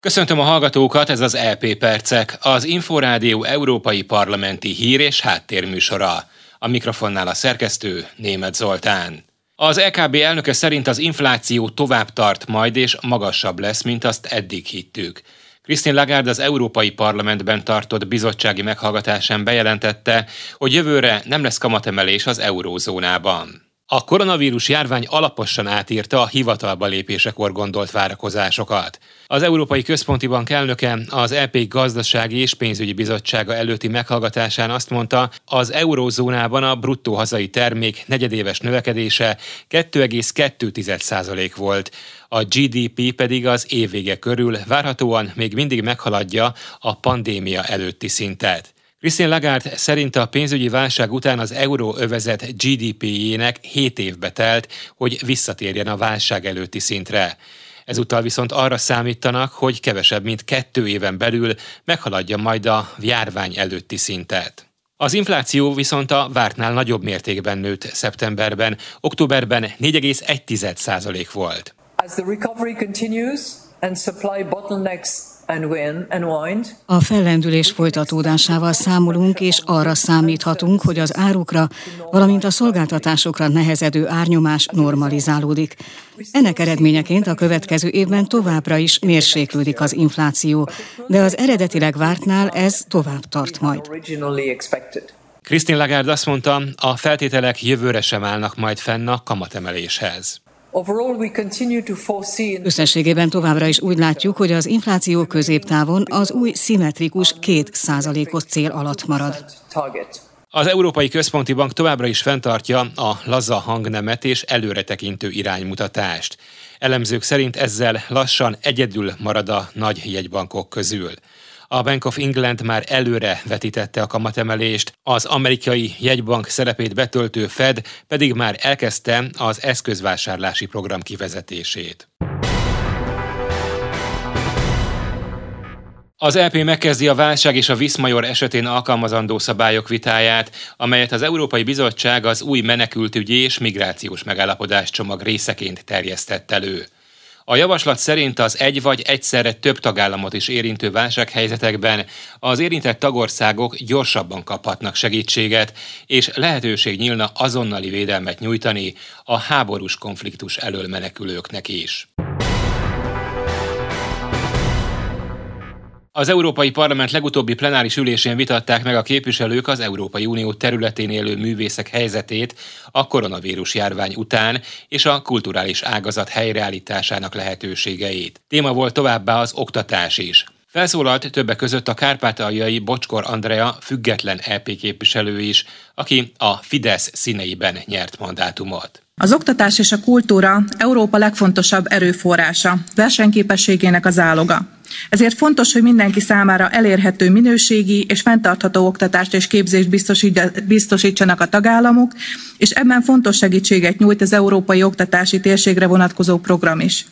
Köszöntöm a hallgatókat, ez az EP Percek, az Inforádió Európai Parlamenti Hír és Háttérműsora. A mikrofonnál a szerkesztő Német Zoltán. Az EKB elnöke szerint az infláció tovább tart majd és magasabb lesz, mint azt eddig hittük. Christine Lagarde az Európai Parlamentben tartott bizottsági meghallgatásán bejelentette, hogy jövőre nem lesz kamatemelés az eurózónában. A koronavírus járvány alaposan átírta a hivatalba lépésekor gondolt várakozásokat. Az Európai Központi Bank elnöke az EP gazdasági és pénzügyi bizottsága előtti meghallgatásán azt mondta, az eurózónában a bruttó hazai termék negyedéves növekedése 2,2% volt. A GDP pedig az évvége körül várhatóan még mindig meghaladja a pandémia előtti szintet. Christine Lagarde szerint a pénzügyi válság után az euróövezet GDP-jének 7 évbe telt, hogy visszatérjen a válság előtti szintre. Ezúttal viszont arra számítanak, hogy kevesebb, mint kettő éven belül meghaladja majd a járvány előtti szintet. Az infláció viszont a vártnál nagyobb mértékben nőtt szeptemberben, októberben 4,1% volt. As the recovery continues and supply bottlenecks a fellendülés folytatódásával számolunk, és arra számíthatunk, hogy az árukra, valamint a szolgáltatásokra nehezedő árnyomás normalizálódik. Ennek eredményeként a következő évben továbbra is mérséklődik az infláció, de az eredetileg vártnál ez tovább tart majd. Christine Lagarde azt mondta, a feltételek jövőre sem állnak majd fenn a kamatemeléshez. Összességében továbbra is úgy látjuk, hogy az infláció középtávon az új szimmetrikus két százalékos cél alatt marad. Az Európai Központi Bank továbbra is fenntartja a laza hangnemet és előretekintő iránymutatást. Elemzők szerint ezzel lassan egyedül marad a nagy jegybankok közül. A Bank of England már előre vetítette a kamatemelést, az amerikai jegybank szerepét betöltő Fed pedig már elkezdte az eszközvásárlási program kivezetését. Az LP e megkezdi a válság és a Viszmajor esetén alkalmazandó szabályok vitáját, amelyet az Európai Bizottság az új menekültügyi és migrációs megállapodás csomag részeként terjesztett elő. A javaslat szerint az egy vagy egyszerre több tagállamot is érintő válsághelyzetekben az érintett tagországok gyorsabban kaphatnak segítséget, és lehetőség nyílna azonnali védelmet nyújtani a háborús konfliktus elől menekülőknek is. Az Európai Parlament legutóbbi plenáris ülésén vitatták meg a képviselők az Európai Unió területén élő művészek helyzetét a koronavírus járvány után és a kulturális ágazat helyreállításának lehetőségeit. Téma volt továbbá az oktatás is. Felszólalt többek között a kárpátaljai Bocskor Andrea független EP képviselő is, aki a Fidesz színeiben nyert mandátumot. Az oktatás és a kultúra Európa legfontosabb erőforrása, versenyképességének az áloga. Ezért fontos, hogy mindenki számára elérhető minőségi és fenntartható oktatást és képzést biztosítsanak a tagállamok, és ebben fontos segítséget nyújt az Európai Oktatási Térségre vonatkozó program is.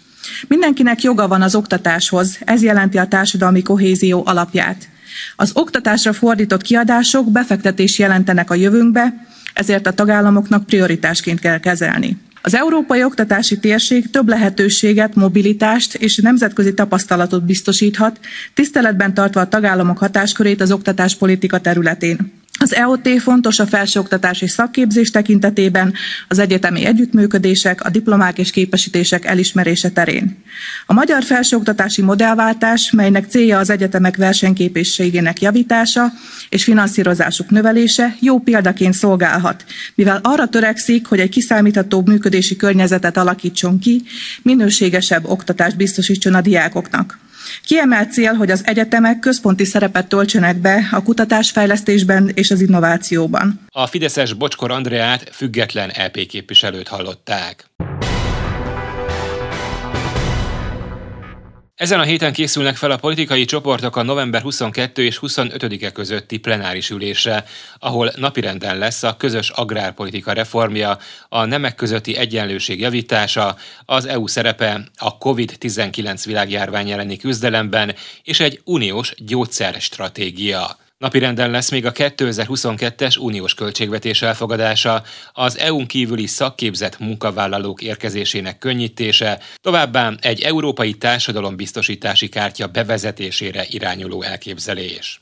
Mindenkinek joga van az oktatáshoz, ez jelenti a társadalmi kohézió alapját. Az oktatásra fordított kiadások befektetés jelentenek a jövőnkbe, ezért a tagállamoknak prioritásként kell kezelni. Az európai oktatási térség több lehetőséget, mobilitást és nemzetközi tapasztalatot biztosíthat, tiszteletben tartva a tagállamok hatáskörét az oktatáspolitika területén. Az EOT fontos a felsőoktatás és szakképzés tekintetében, az egyetemi együttműködések, a diplomák és képesítések elismerése terén. A magyar felsőoktatási modellváltás, melynek célja az egyetemek versenyképességének javítása és finanszírozásuk növelése, jó példaként szolgálhat, mivel arra törekszik, hogy egy kiszámíthatóbb működési környezetet alakítson ki, minőségesebb oktatást biztosítson a diákoknak. Kiemelt cél, hogy az egyetemek központi szerepet töltsenek be a kutatásfejlesztésben és az innovációban. A Fideszes Bocskor Andreát független LP képviselőt hallották. Ezen a héten készülnek fel a politikai csoportok a november 22 és 25-e közötti plenáris ülésre, ahol napirenden lesz a közös agrárpolitika reformja, a nemek közötti egyenlőség javítása, az EU szerepe a COVID-19 világjárvány elleni küzdelemben és egy uniós gyógyszerstratégia. Napirenden lesz még a 2022-es uniós költségvetés elfogadása, az EU-n kívüli szakképzett munkavállalók érkezésének könnyítése, továbbá egy európai társadalombiztosítási kártya bevezetésére irányuló elképzelés.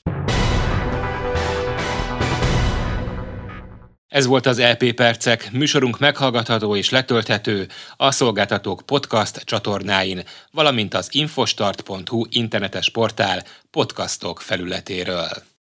Ez volt az LP e Percek, műsorunk meghallgatható és letölthető a Szolgáltatók podcast csatornáin, valamint az infostart.hu internetes portál podcastok felületéről.